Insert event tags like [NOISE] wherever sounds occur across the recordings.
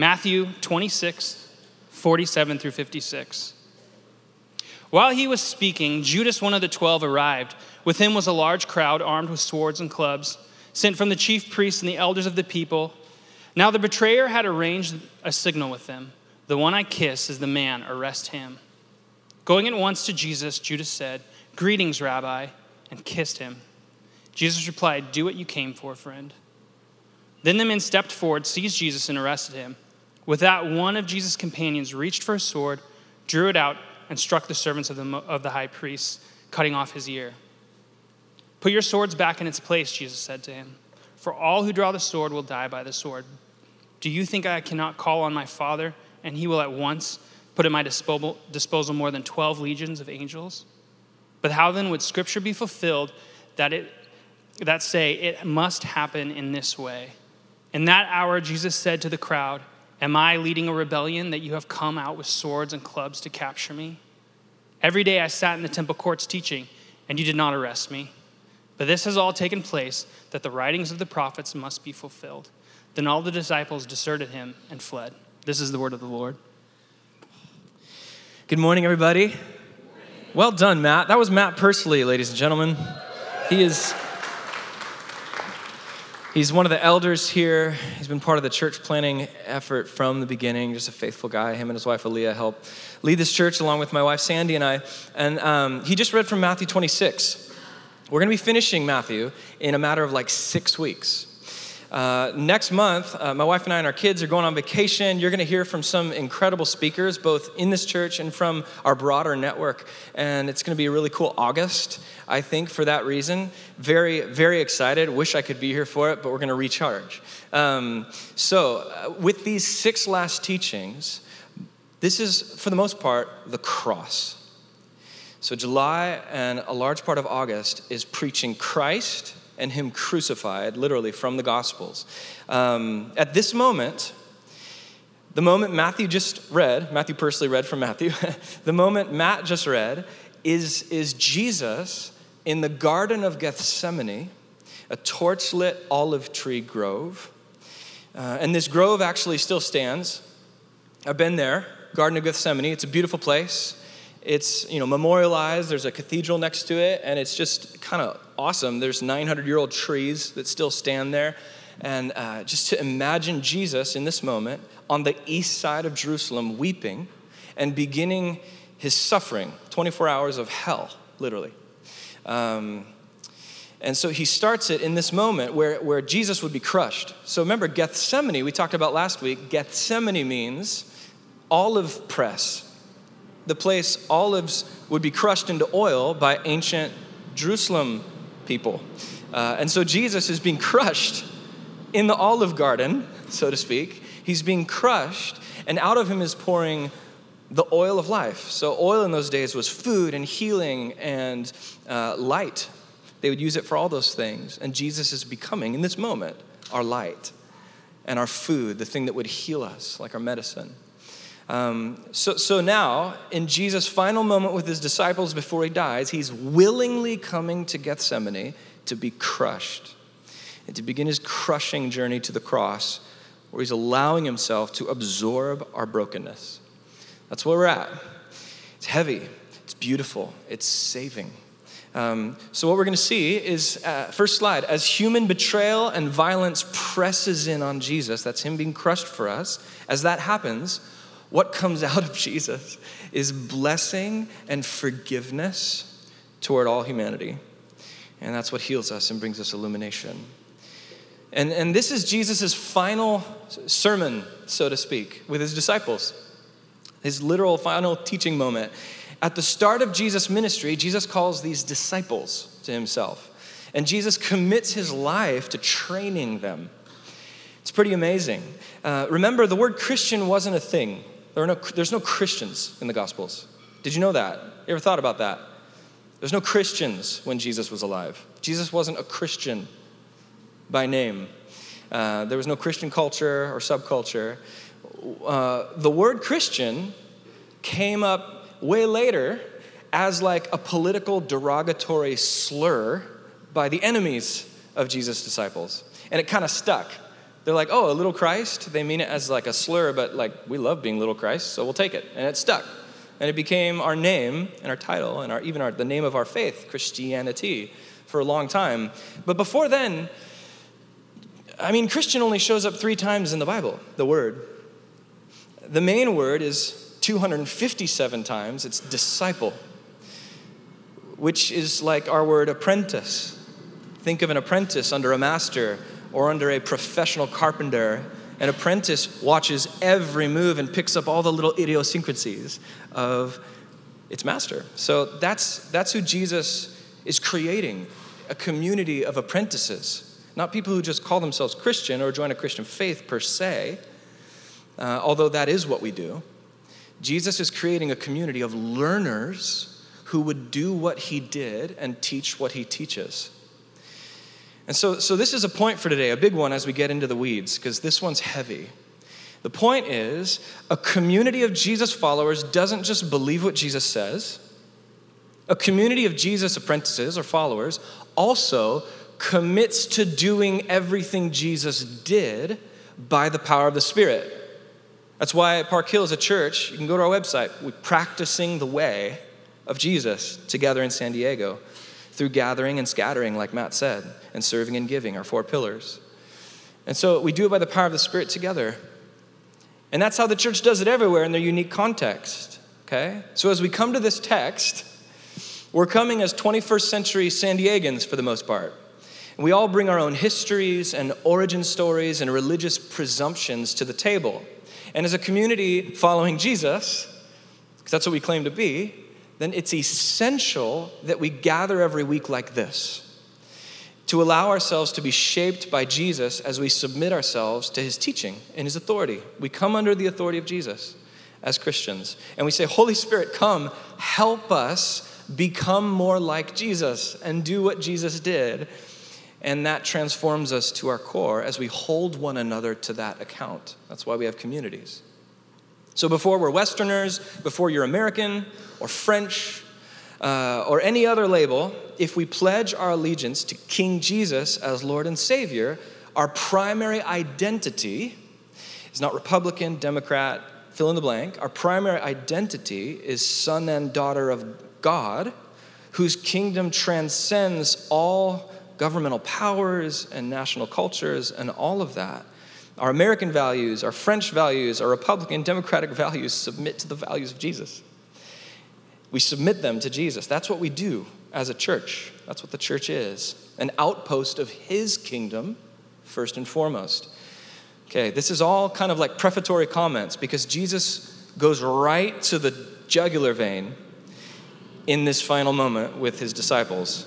Matthew 26, 47 through 56. While he was speaking, Judas, one of the twelve, arrived. With him was a large crowd armed with swords and clubs, sent from the chief priests and the elders of the people. Now the betrayer had arranged a signal with them The one I kiss is the man, arrest him. Going at once to Jesus, Judas said, Greetings, Rabbi, and kissed him. Jesus replied, Do what you came for, friend. Then the men stepped forward, seized Jesus, and arrested him. With that, one of Jesus' companions reached for a sword, drew it out, and struck the servants of the, of the high priest, cutting off his ear. Put your swords back in its place, Jesus said to him. For all who draw the sword will die by the sword. Do you think I cannot call on my Father, and he will at once put at my disposal, more than 12 legions of angels? But how then would Scripture be fulfilled that, it, that say it must happen in this way? In that hour, Jesus said to the crowd, Am I leading a rebellion that you have come out with swords and clubs to capture me? Every day I sat in the temple courts teaching, and you did not arrest me. But this has all taken place that the writings of the prophets must be fulfilled. Then all the disciples deserted him and fled. This is the word of the Lord. Good morning, everybody. Well done, Matt. That was Matt Persley, ladies and gentlemen. He is He's one of the elders here. He's been part of the church planning effort from the beginning. Just a faithful guy. Him and his wife Aaliyah help lead this church along with my wife Sandy and I. And um, he just read from Matthew 26. We're going to be finishing Matthew in a matter of like six weeks. Uh, next month, uh, my wife and I and our kids are going on vacation. You're going to hear from some incredible speakers, both in this church and from our broader network. And it's going to be a really cool August, I think, for that reason. Very, very excited. Wish I could be here for it, but we're going to recharge. Um, so, uh, with these six last teachings, this is, for the most part, the cross. So, July and a large part of August is preaching Christ and Him crucified, literally from the Gospels. Um, at this moment, the moment Matthew just read, Matthew Persley read from Matthew, [LAUGHS] the moment Matt just read is, is Jesus in the Garden of Gethsemane, a torch lit olive tree grove. Uh, and this grove actually still stands. I've been there, Garden of Gethsemane. It's a beautiful place. It's you know memorialized. There's a cathedral next to it, and it's just kind of awesome. There's 900 year old trees that still stand there, and uh, just to imagine Jesus in this moment on the east side of Jerusalem, weeping and beginning his suffering, 24 hours of hell, literally. Um, and so he starts it in this moment where, where Jesus would be crushed. So remember, Gethsemane, we talked about last week, Gethsemane means olive press the place olives would be crushed into oil by ancient Jerusalem people. Uh, and so Jesus is being crushed in the olive garden, so to speak. He's being crushed, and out of him is pouring the oil of life. So, oil in those days was food and healing and uh, light. They would use it for all those things. And Jesus is becoming, in this moment, our light and our food, the thing that would heal us, like our medicine. Um, so, so now, in Jesus' final moment with his disciples before he dies, he's willingly coming to Gethsemane to be crushed and to begin his crushing journey to the cross, where he's allowing himself to absorb our brokenness. That's where we're at. It's heavy, it's beautiful, it's saving. Um, so, what we're going to see is uh, first slide as human betrayal and violence presses in on Jesus, that's him being crushed for us. As that happens, what comes [LAUGHS] out of Jesus is blessing and forgiveness toward all humanity. And that's what heals us and brings us illumination. And, and this is Jesus' final sermon, so to speak, with his disciples, his literal final teaching moment. At the start of Jesus' ministry, Jesus calls these disciples to himself. And Jesus commits his life to training them. It's pretty amazing. Uh, remember, the word Christian wasn't a thing there are no, there's no Christians in the Gospels. Did you know that? You ever thought about that? There's no Christians when Jesus was alive. Jesus wasn't a Christian by name. Uh, there was no Christian culture or subculture. Uh, the word Christian came up way later as like a political derogatory slur by the enemies of Jesus' disciples. And it kind of stuck They're like, oh, a little Christ? They mean it as like a slur, but like, we love being little Christ, so we'll take it. And it stuck. And it became our name and our title and our, even our, the name of our faith, Christianity, for a long time. But before then, I mean, Christian only shows up three times in the Bible, the word. The main word is 257 times, it's disciple, which is like our word apprentice. Think of an apprentice under a master or under a professional carpenter. An apprentice watches every move and picks up all the little idiosyncrasies of its master. So that's, that's who Jesus is creating a community of apprentices not people who just call themselves Christian or join a Christian faith per se, uh, although that is what we do. Jesus is creating a community of learners who would do what he did and teach what he teaches. And so, so this is a point for today, a big one as we get into the weeds, because this one's heavy. The point is a community of Jesus followers doesn't just believe what Jesus says, a community of Jesus apprentices or followers also commits to doing everything Jesus did by the power of the Spirit. That's why at Park Hill is a church, you can go to our website, we're practicing the way of Jesus together in San Diego through gathering and scattering, like Matt said, and serving and giving, our four pillars. And so we do it by the power of the Spirit together. And that's how the church does it everywhere in their unique context. Okay? So as we come to this text, we're coming as 21st century San Diegans for the most part. We all bring our own histories and origin stories and religious presumptions to the table. And as a community following Jesus, because that's what we claim to be, then it's essential that we gather every week like this to allow ourselves to be shaped by Jesus as we submit ourselves to his teaching and his authority. We come under the authority of Jesus as Christians. And we say, Holy Spirit, come, help us become more like Jesus and do what Jesus did and that transforms us to our core as we hold one another to that account. That's why we have communities. So before we're Westerners, before you're American or French uh, or any other label, if we pledge our allegiance to King Jesus as Lord and Savior, our primary identity is not Republican, Democrat, fill in the blank. Our primary identity is son and daughter of God, whose kingdom transcends all governmental powers and national cultures and all of that. Our American values, our French values, our Republican, Democratic [LAUGHS] values submit to the values of Jesus. We submit them to Jesus. That's what we do as a church. That's what the church is an outpost of His kingdom, first and foremost. Okay, this is all kind of like prefatory comments because Jesus goes right to the jugular vein in this final moment with his disciples.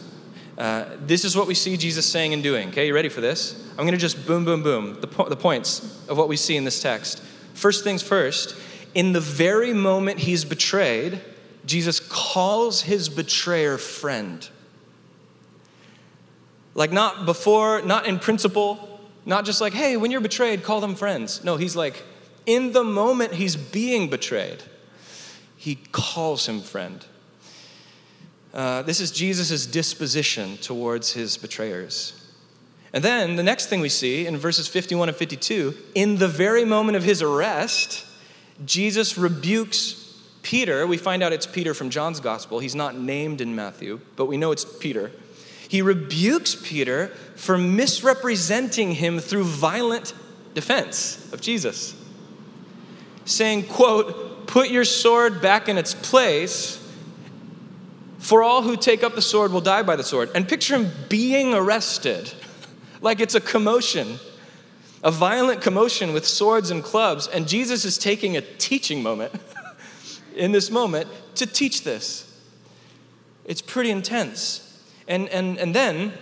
Uh, this is what we see Jesus saying and doing. Okay, you ready for this? I'm going to just boom, boom, boom, the, po- the points of what we see in this text. First things first, in the very moment he's betrayed, Jesus calls his betrayer friend. Like, not before, not in principle, not just like, hey, when you're betrayed, call them friends. No, he's like, in the moment he's being betrayed, he calls him friend. Uh, this is Jesus' disposition towards his betrayers. And then the next thing we see in verses 51 and 52, in the very moment of his arrest, Jesus rebukes Peter. We find out it's Peter from John's gospel. He's not named in Matthew, but we know it's Peter. He rebukes Peter for misrepresenting him through violent defense of Jesus, saying, quote, put your sword back in its place for all who take up the sword will die by the sword. And picture him being arrested, like it's a commotion, a violent commotion with swords and clubs. And Jesus is taking a teaching moment [LAUGHS] in this moment to teach this. It's pretty intense. And, and, and then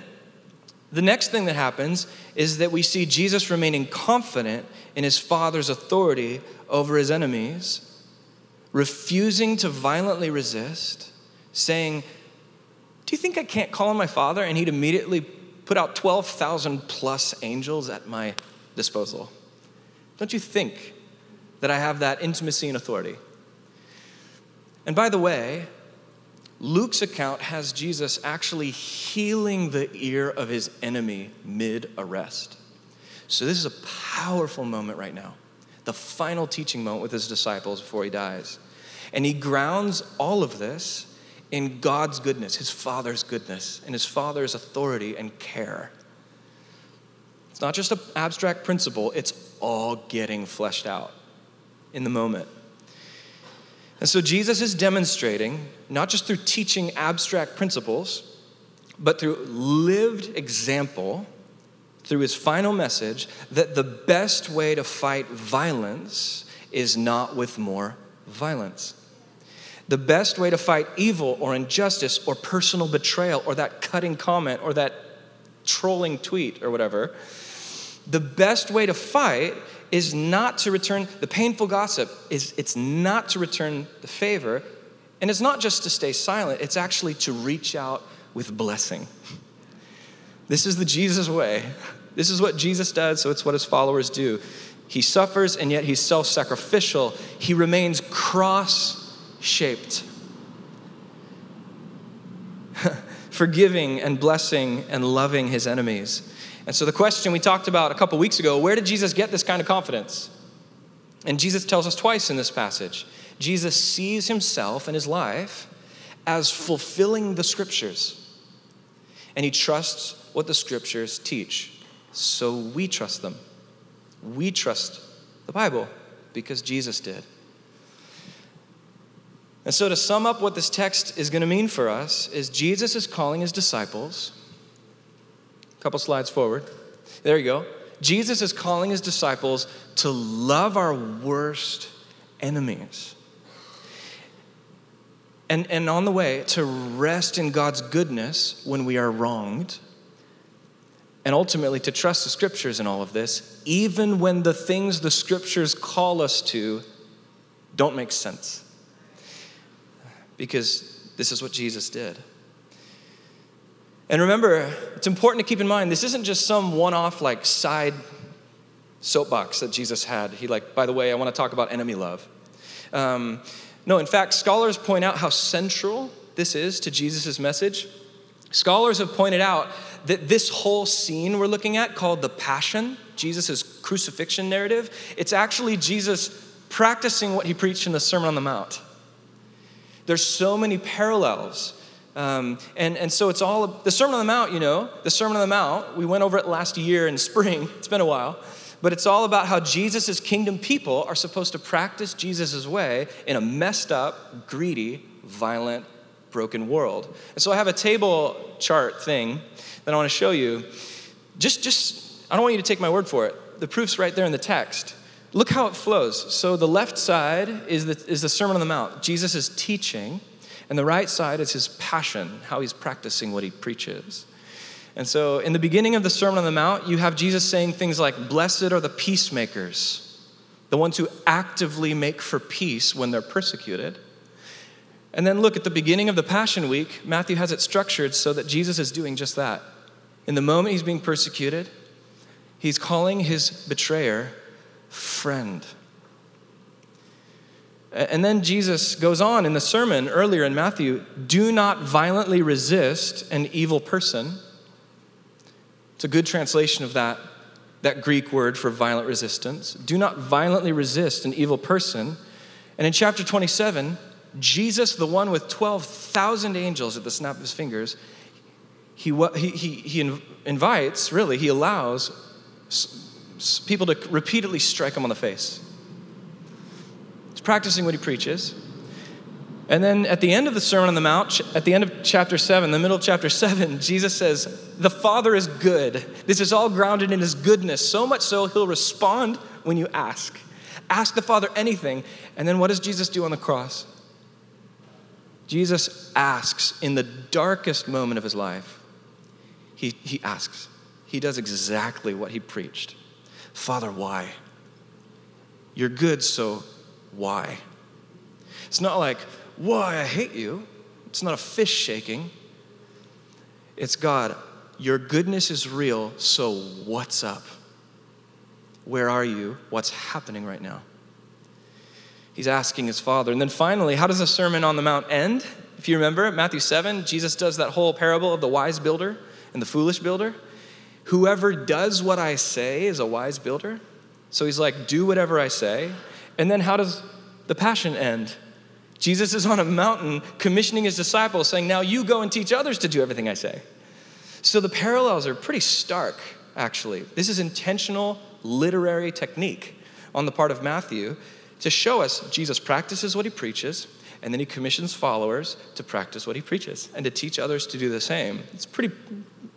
the next thing that happens is that we see Jesus remaining confident in his Father's authority over his enemies, refusing to violently resist saying, Do you think I can't call on my father? And he'd immediately put out 12,000 plus angels at my disposal. Don't you think that I have that intimacy and authority? And by the way, Luke's account has Jesus actually healing the ear of his enemy mid arrest. So, this is a powerful moment right now, the final teaching moment with his disciples before he dies. And he grounds all of this in God's goodness, his Father's goodness, and his Father's authority and care. It's not just an abstract principle, it's all getting fleshed out in the moment. And so Jesus is demonstrating, not just through teaching abstract principles, but through lived example, through his final message, that the best way to fight violence is not with more violence. The best way to fight evil or injustice or personal betrayal or that cutting comment or that trolling tweet or whatever, the best way to fight is not to return the painful gossip is it's not to return the favor. And it's not just to stay silent it's actually to reach out with blessing. This is the jesus way. This is what jesus does so it's what his followers do. He suffers and yet he's self-sacrificial. He remains cross-shaped [LAUGHS] forgiving and blessing and loving his enemies and so, the question we talked about a couple weeks ago where did Jesus get this kind of confidence? And Jesus tells us twice in this passage Jesus sees himself and his life as fulfilling the scriptures, and he trusts what the scriptures teach. So, we trust them. We trust the Bible because Jesus did. And so, to sum up what this text is going to mean for us, is Jesus is calling his disciples A couple slides forward. There you go. Jesus is calling his disciples to love our worst enemies. And, and on the way, to rest in God's goodness when we are wronged. And ultimately, to trust the scriptures in all of this, even when the things the scriptures call us to don't make sense. Because this is what Jesus did. And remember, it's important to keep in mind this isn't just some one off, like, side soapbox that Jesus had. He, like, by the way, I want to talk about enemy love. Um, no, in fact, scholars point out how central this is to Jesus' message. Scholars have pointed out that this whole scene we're looking at, called the Passion, Jesus' crucifixion narrative, it's actually Jesus practicing what he preached in the Sermon on the Mount. There's so many parallels um, and, and so it's all the Sermon on the Mount, you know, the Sermon on the Mount, we went over it last year in spring, [LAUGHS] it's been a while, but it's all about how Jesus' kingdom people are supposed to practice Jesus' way in a messed up, greedy, violent, broken world. And so I have a table chart thing that I want to show you. Just, just, I don't want you to take my word for it. The proof's right there in the text. Look how it flows. So the left side is the, is the Sermon on the Mount. Jesus is teaching and the right side is his passion, how he's practicing what he preaches. And so, in the beginning of the Sermon on the Mount, you have Jesus saying things like, Blessed are the peacemakers, the ones who actively make for peace when they're persecuted. And then look at the beginning of the Passion Week, Matthew has it structured so that Jesus is doing just that. In the moment he's being persecuted, he's calling his betrayer friend. And then Jesus goes on in the sermon earlier in Matthew do not violently resist an evil person. It's a good translation of that, that Greek word for violent resistance. Do not violently resist an evil person. And in chapter 27, Jesus, the one with 12,000 angels at the snap of his fingers, he, he, he, he invites, really, he allows people to repeatedly strike him on the face. He's practicing what he preaches. And then at the end of the Sermon on the Mount, at the end of chapter 7, the middle of chapter [LAUGHS] 7, Jesus says, The Father is good. This is all grounded in his goodness, so much so he'll respond when you ask. Ask the Father anything. And then what does Jesus do on the cross? Jesus asks in the darkest moment of his life. He, he asks. He does exactly what he preached Father, why? You're good, so why. It's not like, why, I hate you. It's not a fish shaking. It's God, your goodness is real, so what's up? Where are you? What's happening right now? He's asking his father. And then finally, how does the Sermon on the Mount end? If you remember, Matthew 7, Jesus does that whole parable of the wise builder and the foolish builder. Whoever does what I say is a wise builder. So he's like, do whatever I say. And then how does the passion end? Jesus is on a mountain commissioning his disciples, saying, Now you go and teach others to do everything I say. So the parallels are pretty stark, actually. This is intentional literary technique on the part of Matthew to show us Jesus practices what he preaches, and then he commissions followers to practice what he preaches and to teach others to do the same. It's pretty,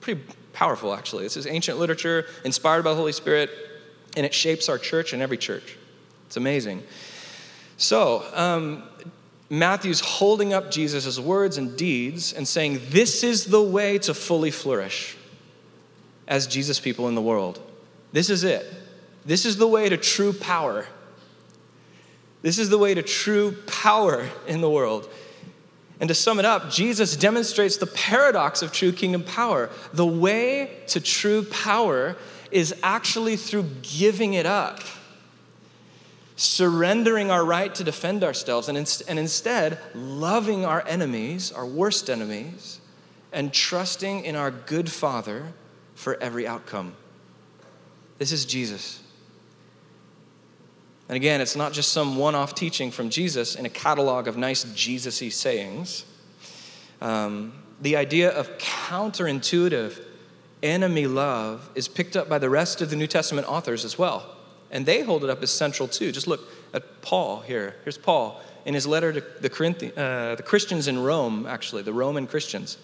pretty powerful, actually. This is ancient literature inspired by the Holy Spirit, and it shapes our church and every church. It's amazing. So, um, Matthew's holding up Jesus' words and deeds and saying, This is the way to fully flourish as Jesus people in the world. This is it. This is the way to true power. This is the way to true power in the world. And to sum it up, Jesus demonstrates the paradox of true kingdom power. The way to true power is actually through giving it up surrendering our right to defend ourselves, and, and instead loving our enemies, our worst enemies, and trusting in our good Father for every outcome. This is Jesus. And again, it's not just some one off teaching from Jesus in a catalog of nice Jesus y sayings. Um, the idea of counterintuitive enemy love is picked up by the rest of the New Testament authors as well. And they hold it up as central too. Just look at Paul here. Here's Paul in his letter to the, uh, the Christians in Rome, actually, the Roman Christians.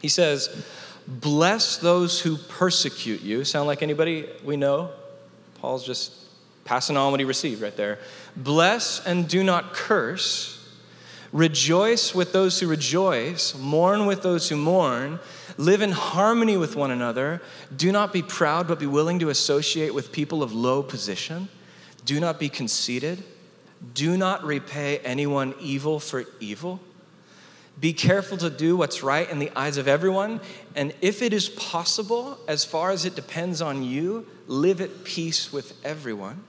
He says, Bless those who persecute you. Sound like anybody we know? Paul's just passing on what he received right there. Bless and do not curse. Rejoice with those who rejoice. Mourn with those who mourn. Live in harmony with one another. Do not be proud, but be willing to associate with people of low position. Do not be conceited. Do not repay anyone evil for evil. Be careful to do what's right in the eyes of everyone. And if it is possible, as far as it depends on you, live at peace with everyone.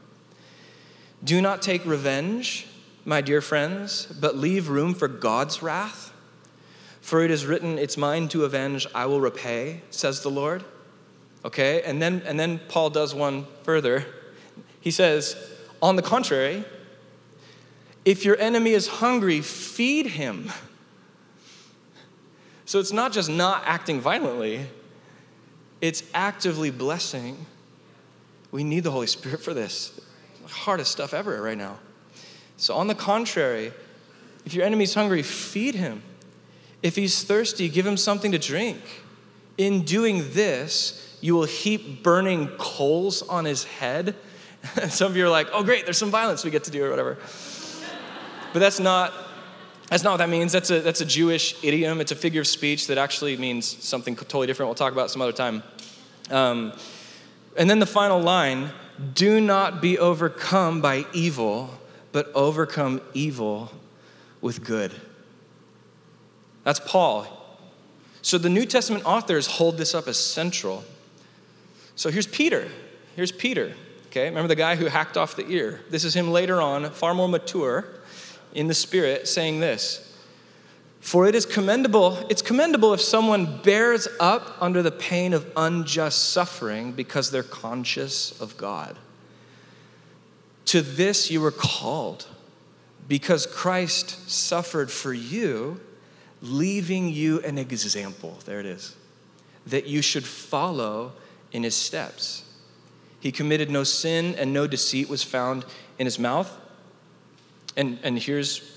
Do not take revenge, my dear friends, but leave room for God's wrath. For it is written, It's mine to avenge, I will repay, says the Lord. Okay, and then, and then Paul does one further. He says, On the contrary, if your enemy is hungry, feed him. So it's not just not acting violently, it's actively blessing. We need the Holy Spirit for this. Hardest stuff ever right now. So, on the contrary, if your enemy's hungry, feed him. If he's thirsty, give him something to drink. In doing this, you will heap burning coals on his head. [LAUGHS] some of you are like, oh, great, there's some violence we get to do or whatever. but that's not. That's not what that means. That's a, that's a Jewish idiom. It's a figure of speech that actually means something totally different. We'll talk about some other time. Um, and then the final line do not be overcome by evil, but overcome evil with good. That's Paul. So the New Testament authors hold this up as central. So here's Peter. Here's Peter. Okay, remember the guy who hacked off the ear? This is him later on, far more mature in the spirit, saying this For it is commendable, it's commendable if someone bears up under the pain of unjust suffering because they're conscious of God. To this you were called, because Christ suffered for you leaving you an example. There it is. That you should follow in his steps. He committed no sin and no deceit was found in his mouth. And, and here's,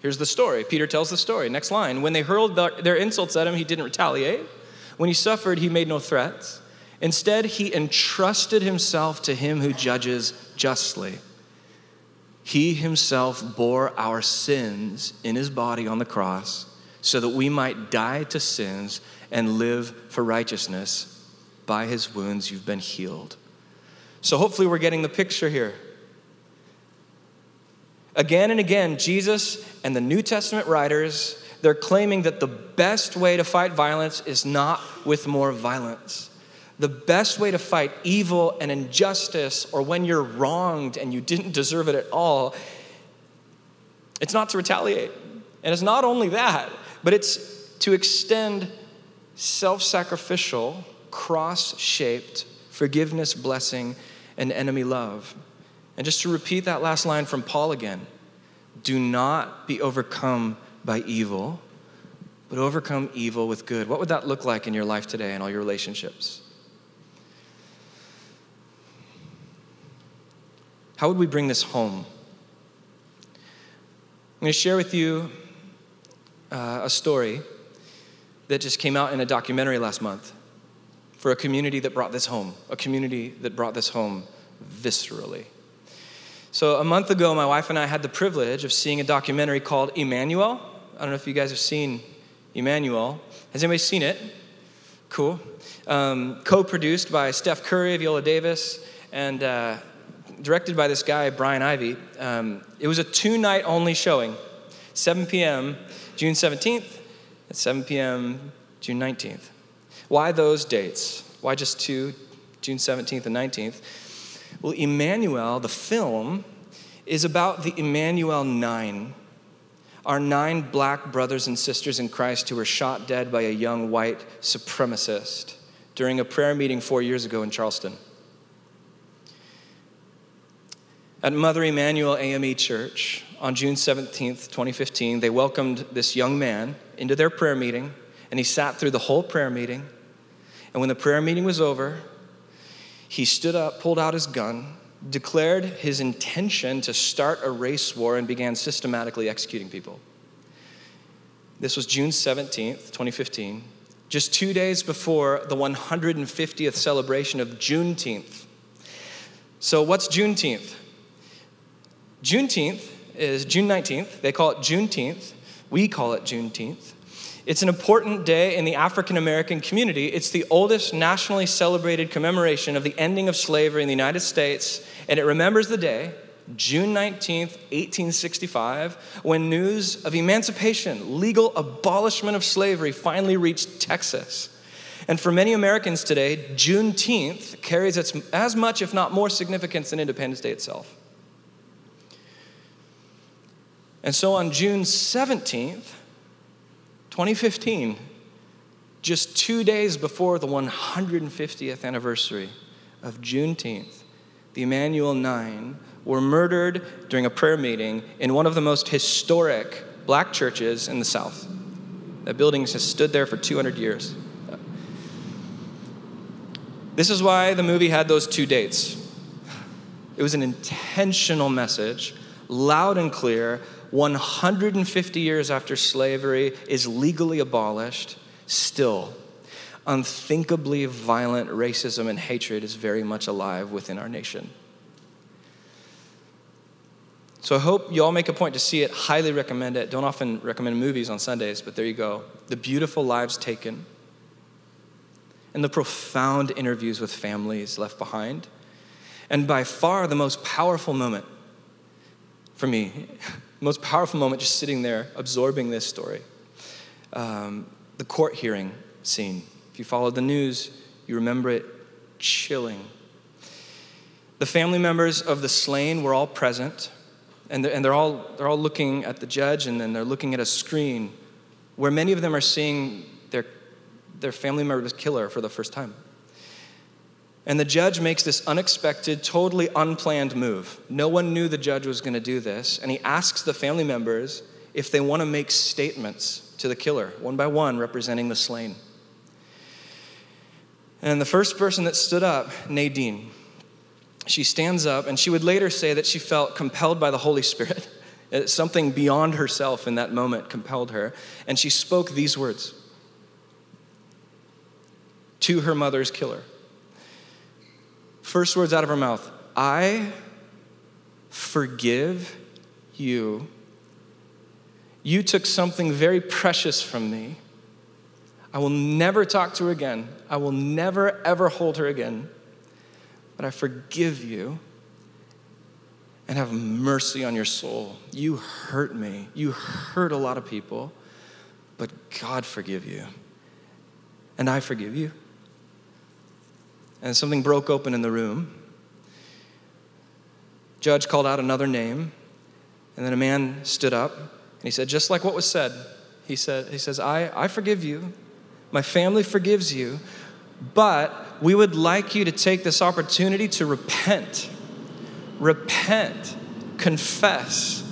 here's the story. Peter tells the story. Next line. When they hurled their insults at him, he didn't retaliate. When he suffered, he made no threats. Instead, he entrusted himself to him who judges justly. He himself bore our sins in his body on the cross so that we might die to sins and live for righteousness. By his wounds, you've been healed. So, hopefully, we're getting the picture here. Again and again, Jesus and the New Testament writers, they're claiming that the best way to fight violence is not with more violence. The best way to fight evil and injustice, or when you're wronged and you didn't deserve it at all, it's not to retaliate. And it's not only that, but it's to extend self sacrificial cross shaped forgiveness, blessing, and enemy love. And just to repeat that last line from Paul again do not be overcome by evil, but overcome evil with good. What would that look like in your life today and all your relationships? How would we bring this home? I'm going to share with you uh, a story that just came out in a documentary last month for a community that brought this home, a community that brought this home viscerally. So, a month ago, my wife and I had the privilege of seeing a documentary called Emanuel. I don't know if you guys have seen Emanuel. Has anybody seen it? Cool. Um, Co produced by Steph Curry, Viola Davis, and uh, directed by this guy, Brian Ivie. Um, it was a two night only showing 7 p.m., June 17th, and 7 p.m., June 19th. Why those dates? Why just two, June 17th and 19th? Well, Emanuel, the film, is about the Emanuel Nine, our nine black brothers and sisters in Christ who were shot dead by a young white supremacist during a prayer meeting four years ago in Charleston. At Mother Emanuel AME Church on June 17th, 2015, they welcomed this young man into their prayer meeting, and he sat through the whole prayer meeting. And when the prayer meeting was over, he stood up, pulled out his gun, declared his intention to start a race war, and began systematically executing people. This was June 17th, 2015, just two days before the 150th celebration of Juneteenth. So, what's Juneteenth? Juneteenth is June 19th. They call it Juneteenth. We call it Juneteenth. It's an important day in the African American community. It's the oldest nationally celebrated commemoration of the ending of slavery in the United States, and it remembers the day, June 19th, 1865, when news of emancipation, legal abolishment of slavery, finally reached Texas. And for many Americans today, Juneteenth carries as much, if not more, significance than Independence Day itself. And so on June 17th, 2015, just two days before the 150th anniversary of Juneteenth, the Emanuel Nine were murdered during a prayer meeting in one of the most historic black churches in the South. That building has stood there for 200 years. This is why the movie had those two dates. It was an intentional message, loud and clear, 150 years after slavery is legally abolished, still, unthinkably violent racism and hatred is very much alive within our nation. So I hope you all make a point to see it. Highly recommend it. Don't often recommend movies on Sundays, but there you go. The beautiful lives taken and the profound interviews with families left behind. And by far the most powerful moment for me most powerful moment just sitting there absorbing this story. Um, the court hearing scene. If you followed the news, you remember it chilling. The family members of the slain were all present, and they're, and they're, all, they're all looking at the judge, and then they're looking at a screen where many of them are seeing their, their family member's killer for the first time. And the judge makes this unexpected, totally unplanned move. No one knew the judge was going to do this. And he asks the family members if they want to make statements to the killer, one by one, representing the slain. And the first person that stood up, Nadine, she stands up and she would later say that she felt compelled by the Holy Spirit. [LAUGHS] Something beyond herself in that moment compelled her. And she spoke these words to her mother's killer. First words out of her mouth I forgive you. You took something very precious from me. I will never talk to her again. I will never, ever hold her again. But I forgive you and have mercy on your soul. You hurt me. You hurt a lot of people, but God forgive you. And I forgive you and something broke open in the room. Judge called out another name, and then a man stood up and he said, just like what was said, he said, he says, I, I forgive you. My family forgives you. But we would like you to take this opportunity to repent. Repent, confess,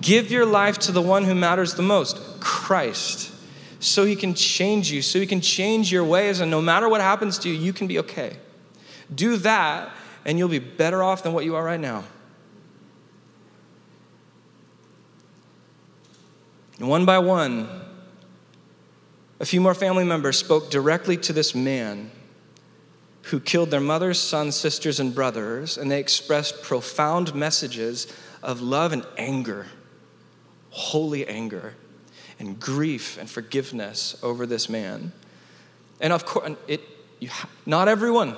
give your life to the one who matters the most, Christ, so he can change you, so he can change your ways, and no matter what happens to you, you can be okay. Do that, and you'll be better off than what you are right now. And one by one, a few more family members spoke directly to this man who killed their mothers, sons, sisters, and brothers, and they expressed profound messages of love and anger, holy anger, and grief and forgiveness over this man. And of course, it, you, not everyone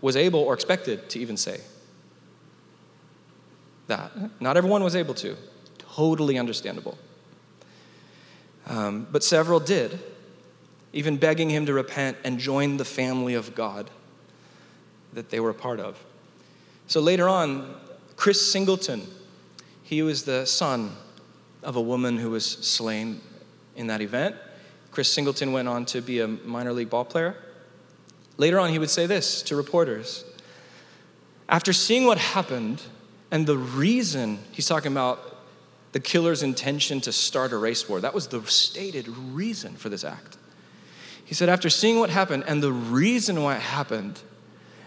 was able or expected to even say that. Not everyone was able to. Totally understandable. Um, but several did, even begging him to repent and join the family of God that they were a part of. So later on, Chris Singleton, he was the son of a woman who was slain in that event. Chris Singleton went on to be a minor league ball player. Later on, he would say this to reporters After seeing what happened and the reason he's talking about the killer's intention to start a race war. That was the stated reason for this act. He said, after seeing what happened and the reason why it happened,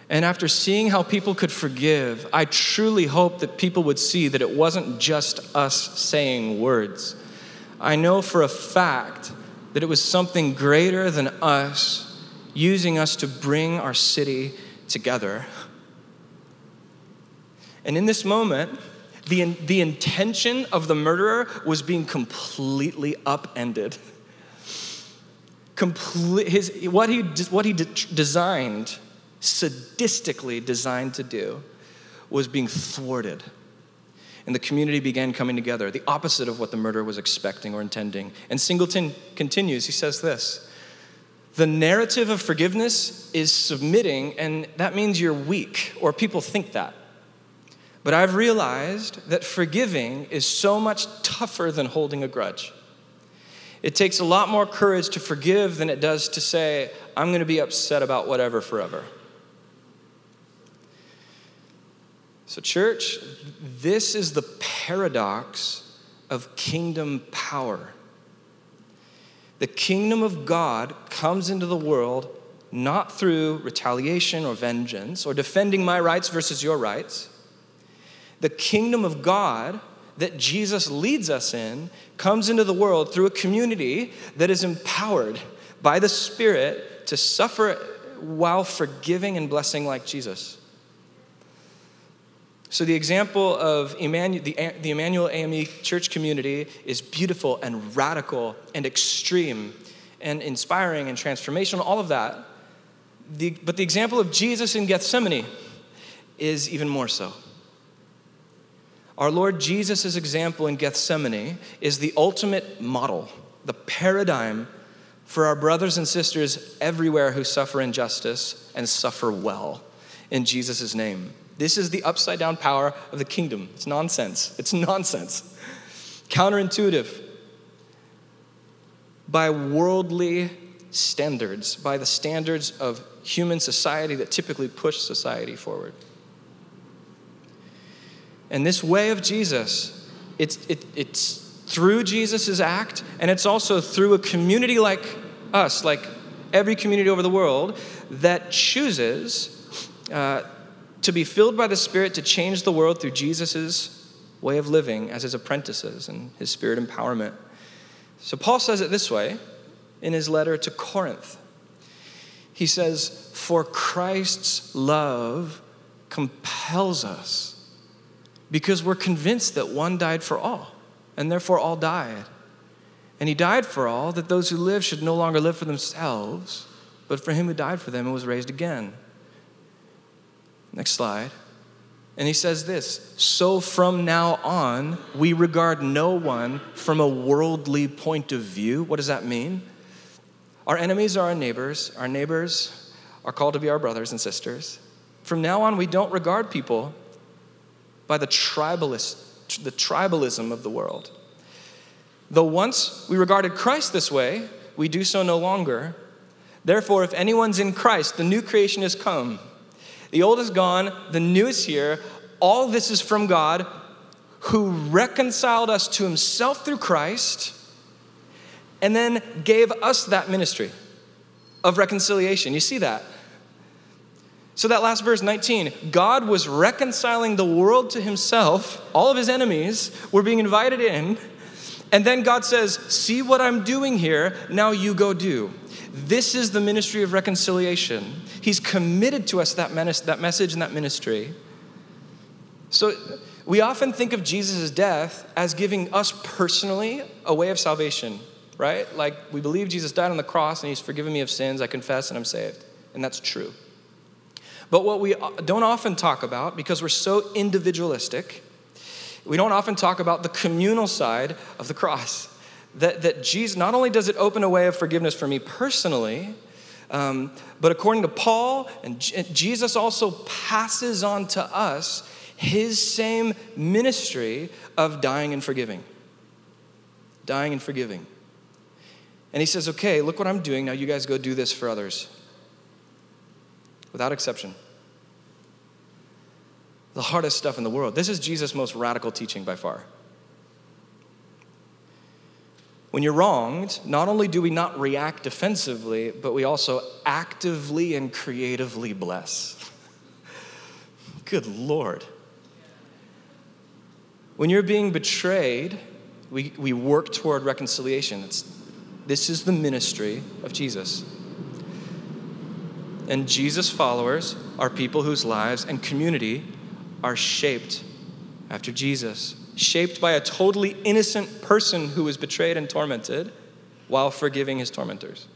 and after seeing how people could forgive, I truly hope that people would see that it wasn't just us saying words. I know for a fact that it was something greater than us using us to bring our city together. And in this moment, the, the intention of the murderer was being completely upended. Complete, his, what he, what he de- designed, sadistically designed to do, was being thwarted. And the community began coming together, the opposite of what the murderer was expecting or intending. And Singleton continues, he says this The narrative of forgiveness is submitting, and that means you're weak, or people think that. But I've realized that forgiving is so much tougher than holding a grudge. It takes a lot more courage to forgive than it does to say, I'm going to be upset about whatever forever. So, church, this is the paradox of kingdom power. The kingdom of God comes into the world not through retaliation or vengeance or defending my rights versus your rights the kingdom of God that Jesus leads us in comes into the world through a community that is empowered by the Spirit to suffer while forgiving and blessing like Jesus. So, the example of Emanuel, the, the Emanuel AME church community is beautiful and radical and extreme and inspiring and transformational, all of that. The, but the example of Jesus in Gethsemane is even more so. Our Lord Jesus' example in Gethsemane is the ultimate model, the paradigm for our brothers and sisters everywhere who suffer injustice and suffer well in Jesus' name. This is the upside down power of the kingdom. It's nonsense. It's [LAUGHS] nonsense. Counterintuitive. By worldly standards, by the standards of human society that typically push society forward. And this way of Jesus, it's, it, it's through Jesus' act, and it's also through a community like us, like every community over the world, that chooses uh, to be filled by the Spirit to change the world through Jesus' way of living as his apprentices and his spirit empowerment. So Paul says it this way in his letter to Corinth. He says, For Christ's love compels us because we're convinced that one died for all, and therefore all died. And he died for all, that those who live should no longer live for themselves, but for him who died for them and was raised again. Next slide. And he says this So from now on, we regard no one from a worldly point of view. What does that mean? Our enemies are our neighbors. Our neighbors are called to be our brothers and sisters. From now on, we don't regard people by the tribalist, the tribalism of the world. Though once we regarded Christ this way, we do so no longer. Therefore, if anyone's in Christ, the new creation has come. The old is gone, the new is here. All this is from God who reconciled us to himself through Christ and then gave us that ministry of reconciliation. You see that? So, that last verse 19, God was reconciling the world to himself. All of his enemies were being invited in. And then God says, See what I'm doing here, now you go do. This is the ministry of reconciliation. He's committed to us that, that message and that ministry. So, we often think of Jesus' death as giving us personally a way of salvation, right? Like we believe Jesus died on the cross and he's forgiven me of sins, I confess and I'm saved. And that's true. But what we don't often talk about, because we're so individualistic, we don't often talk about the communal side of the cross. That, that Jesus, not only does it open a way of forgiveness for me personally, um, but according to Paul, and Jesus also passes on to us his same ministry of dying and forgiving. Dying and forgiving. And he says, okay, look what I'm doing. Now you guys go do this for others. Without exception the hardest stuff in the world. This is Jesus' most radical teaching by far. When you're wronged, not only do we not react defensively, but we also actively and creatively bless. Good Lord. When you're being betrayed, we, we work toward reconciliation. It's, this is the ministry of Jesus. And Jesus' followers are people whose lives and community are shaped after Jesus, shaped by a totally innocent person who was betrayed and tormented while forgiving his tormentors.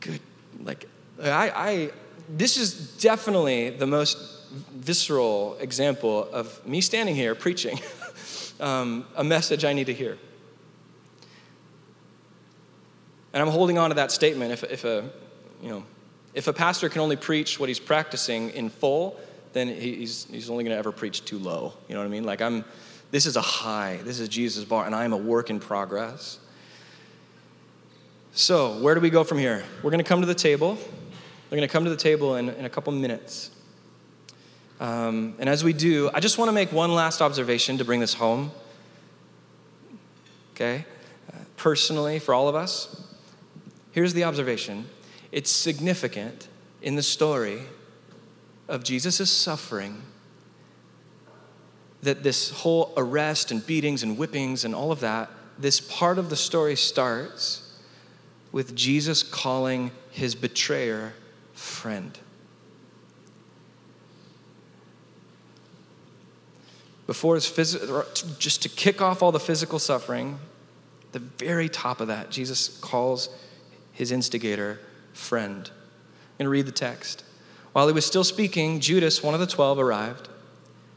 Good. Like, I, I this is definitely the most visceral example of me standing here preaching [LAUGHS] um, a message I need to hear. And I'm holding on to that statement. If, if a, you know, if a pastor can only preach what he's practicing in full, then he's, he's only going to ever preach too low. You know what I mean? Like, I'm, this is a high. This is Jesus' bar, and I am a work in progress. So, where do we go from here? We're going to come to the table. We're going to come to the table in, in a couple minutes. Um, and as we do, I just want to make one last observation to bring this home. Okay? Uh, personally, for all of us, here's the observation it's significant in the story of Jesus' suffering that this whole arrest and beatings and whippings and all of that, this part of the story starts with Jesus calling his betrayer friend. Before his physical, just to kick off all the physical suffering, the very top of that, Jesus calls his instigator friend. I'm going to read the text. While he was still speaking, Judas, one of the twelve, arrived.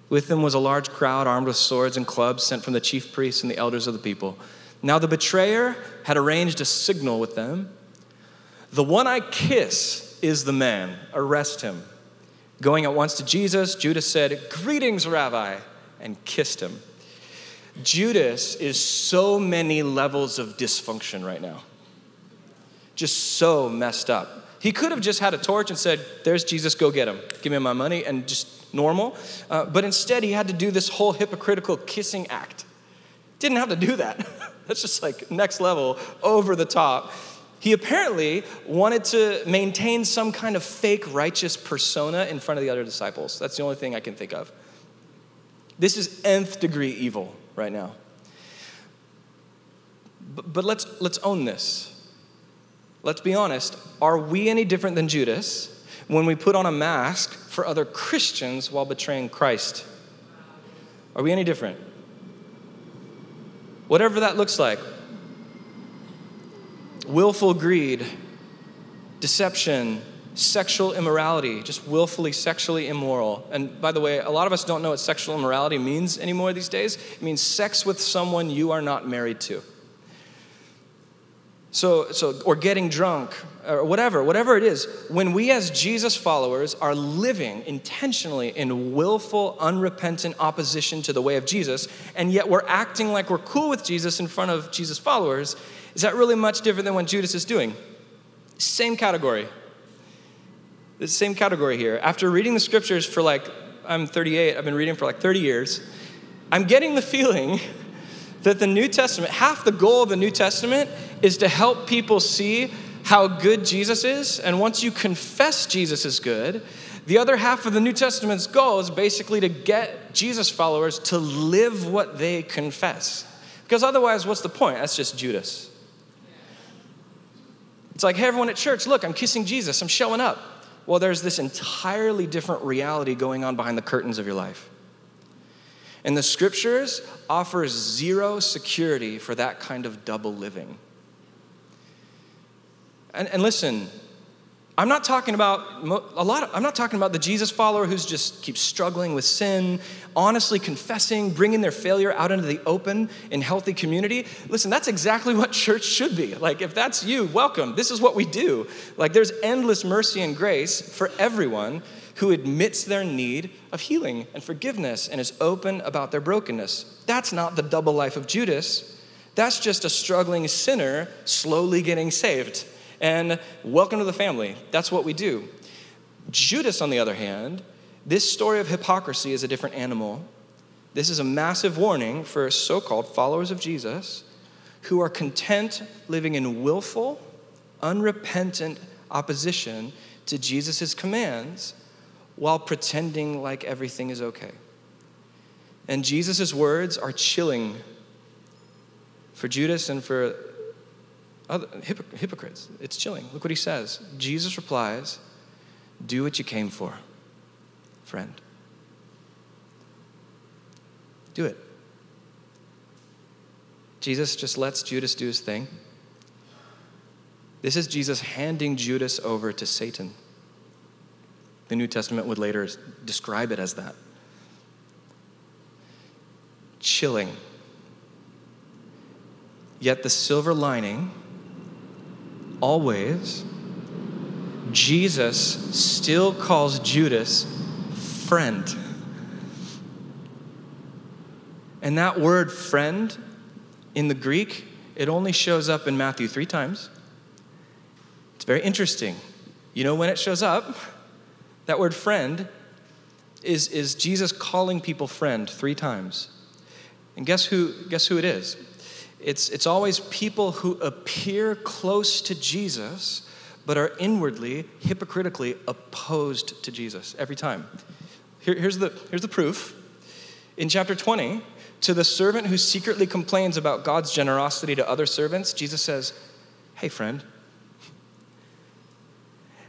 With him was a large crowd armed with swords and clubs sent from the chief priests and the elders of the people. Now the betrayer had arranged a signal with them. The one I kiss is the man. Arrest him. Going at once to Jesus, Judas said, Greetings, Rabbi, and kissed him. Judas is so many levels of dysfunction right now. Just so messed up. He could have just had a torch and said, There's Jesus, go get him. Give me my money, and just normal. Uh, but instead, he had to do this whole hypocritical kissing act. Didn't have to do that. [LAUGHS] That's just like next level, over the top. He apparently wanted to maintain some kind of fake righteous persona in front of the other disciples. That's the only thing I can think of. This is nth degree evil right now. But, but let's, let's own this let's be honest, are we any different than Judas when we put on a mask for other Christians while betraying Christ? Are we any different? Whatever that looks like willful greed, deception, sexual immorality, just willfully sexually immoral. And by the way, a lot of us don't know what sexual immorality means anymore these days. It means sex with someone you are not married to. So, so, or getting drunk, or whatever, whatever it is, when we as Jesus followers are living intentionally in willful, unrepentant opposition to the way of Jesus, and yet we're acting like we're cool with Jesus in front of Jesus' followers, is that really much different than what Judas is doing? Same category. The same category here. After reading the scriptures for like, I'm 38, I've been reading for like 30 years, I'm getting the [LAUGHS] feeling that the New Testament, half the goal of the New Testament is to help people see how good Jesus is. And once you confess Jesus is good, the other half of the New Testament's goal is basically to get Jesus followers to live what they confess. Because otherwise, what's the point? That's just Judas. It's like, hey, everyone at church, look, I'm kissing Jesus, I'm showing up. Well, there's this entirely different reality going on behind the curtains of your life. And the scriptures offers zero security for that kind of double living. And, and listen, I'm not talking about a lot of, I'm not talking about the Jesus follower who's just keeps struggling with sin, honestly confessing, bringing their failure out into the open in healthy community. Listen, that's exactly what church should be. Like if that's you, welcome. This is what we do. Like there's endless mercy and grace for everyone who admits their need of healing and forgiveness and is open about their brokenness. That's not the double life of Judas. That's just a struggling sinner slowly getting saved and welcome to the family. That's what we do. Judas, on the other hand, this story of hypocrisy is a different animal. This is a massive warning for so called followers of Jesus who are content living in willful, unrepentant opposition to Jesus' commands while pretending like everything is okay. And Jesus' words are chilling for Judas and for other, hypocrites. It's chilling. Look what he says. Jesus replies, Do what you came for, friend. Do it. Jesus just lets Judas do his thing. This is Jesus handing Judas over to Satan. The New Testament would later describe it as that. Chilling. Yet the silver lining always, Jesus still calls Judas friend. And that word friend in the Greek, it only shows up in Matthew three times. It's very interesting. You know when it shows up? That word friend is, is Jesus calling people friend three times. And guess who, guess who it is? It's, it's always people who appear close to Jesus, but are inwardly, hypocritically opposed to Jesus every time. Here, here's, the, here's the proof. In chapter 20, to the servant who secretly complains about God's generosity to other servants, Jesus says, Hey, friend.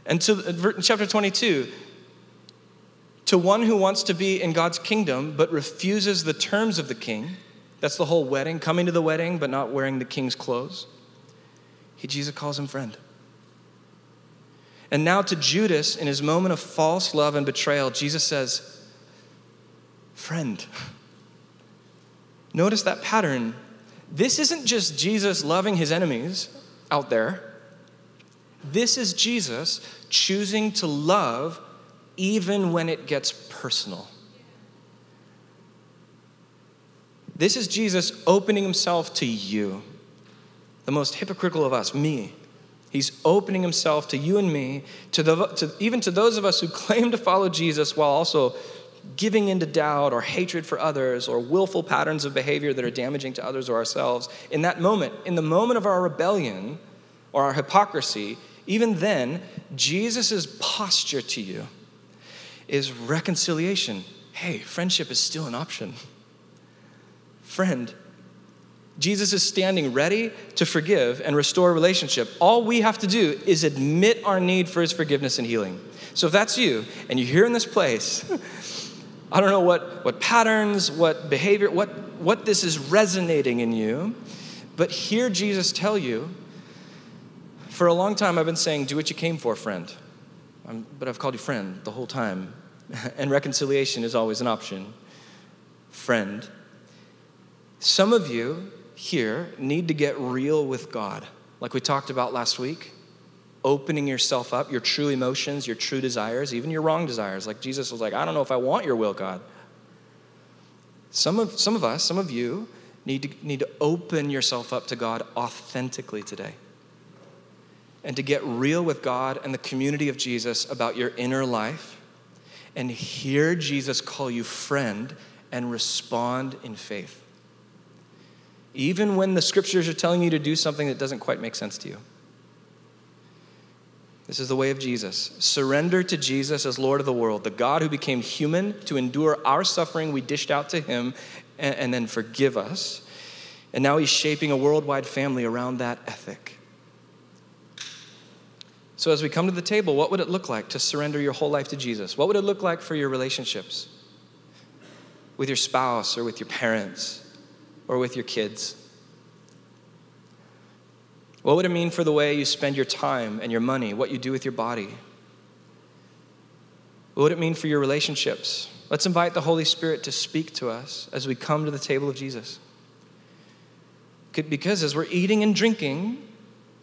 And to chapter 22, to one who wants to be in God's kingdom but refuses the terms of the king, that's the whole wedding, coming to the wedding but not wearing the king's clothes. He, Jesus calls him friend. And now to Judas, in his moment of false love and betrayal, Jesus says, Friend. [LAUGHS] Notice that pattern. This isn't just Jesus loving his enemies out there. This is Jesus choosing to love even when it gets personal. This is Jesus opening himself to you, the most hypocritical of us, me. He's opening himself to you and me, to, the, to even to those of us who [LAUGHS] claim to follow Jesus while also giving into doubt or hatred for others or willful patterns of behavior that are damaging to others or ourselves. In that moment, in the moment of our rebellion or our hypocrisy, even then, Jesus' posture to you is reconciliation. Hey, friendship is still an option [LAUGHS] friend. Jesus is standing ready to forgive and restore relationship. All we have to do is admit our need for his forgiveness and healing. So if that's you and you're here in this place, [LAUGHS] I don't know what, what patterns, what behavior, what, what this is resonating in you, but hear Jesus tell you, for a long time I've been saying, do what you came for, friend. I'm, but I've called you friend the whole time. [LAUGHS] and reconciliation is always an option. Friend. Some of you here need to get real with God, like we talked about last week. Opening yourself up, your true emotions, your true desires, even your wrong desires. Like Jesus was like, I don't know if I want your will, God. Some of, some of us, some of you, need to, need to open yourself up to God authentically today. and to get real with God and the community of Jesus about your inner life and hear Jesus call you friend and respond in faith. Even when the scriptures are telling you to do something that doesn't quite make sense to you. This is the way of Jesus. Surrender to Jesus as Lord of the world, the God who became human to endure our suffering we dished out to him and, and then forgive us. And now he's shaping a worldwide family around that ethic. So, as we come to the table, what would it look like to surrender your whole life to Jesus? What would it look like for your relationships with your spouse or with your parents or with your kids? What would it mean for the way you spend your time and your money, what you do with your body? What would it mean for your relationships? Let's invite the Holy Spirit to speak to us as we come to the table of Jesus. Because as we're eating and drinking,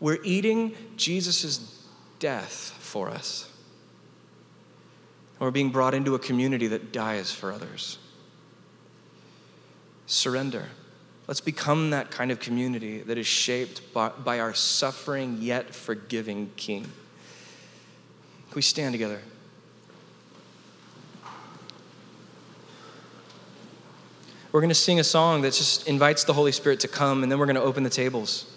we're eating Jesus' death for us. And we're being brought into a community that dies for others. Surrender. Let's become that kind of community that is shaped by, by our suffering yet forgiving King. Can we stand together? We're going to sing a song that just invites the Holy Spirit to come, and then we're going to open the tables.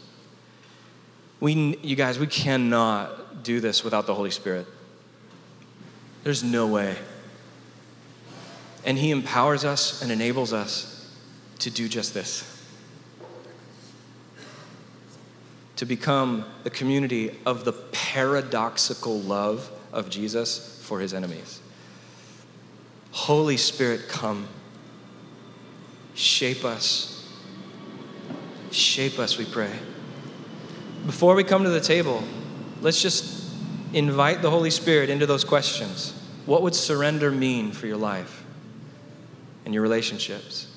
We, you guys, we cannot do this without the Holy Spirit. There's no way. And He empowers us and enables us to do just this. To become the community of the paradoxical love of Jesus for his enemies. Holy Spirit, come. Shape us. Shape us, we pray. Before we come to the table, let's just invite the Holy Spirit into those questions. What would surrender mean for your life and your relationships?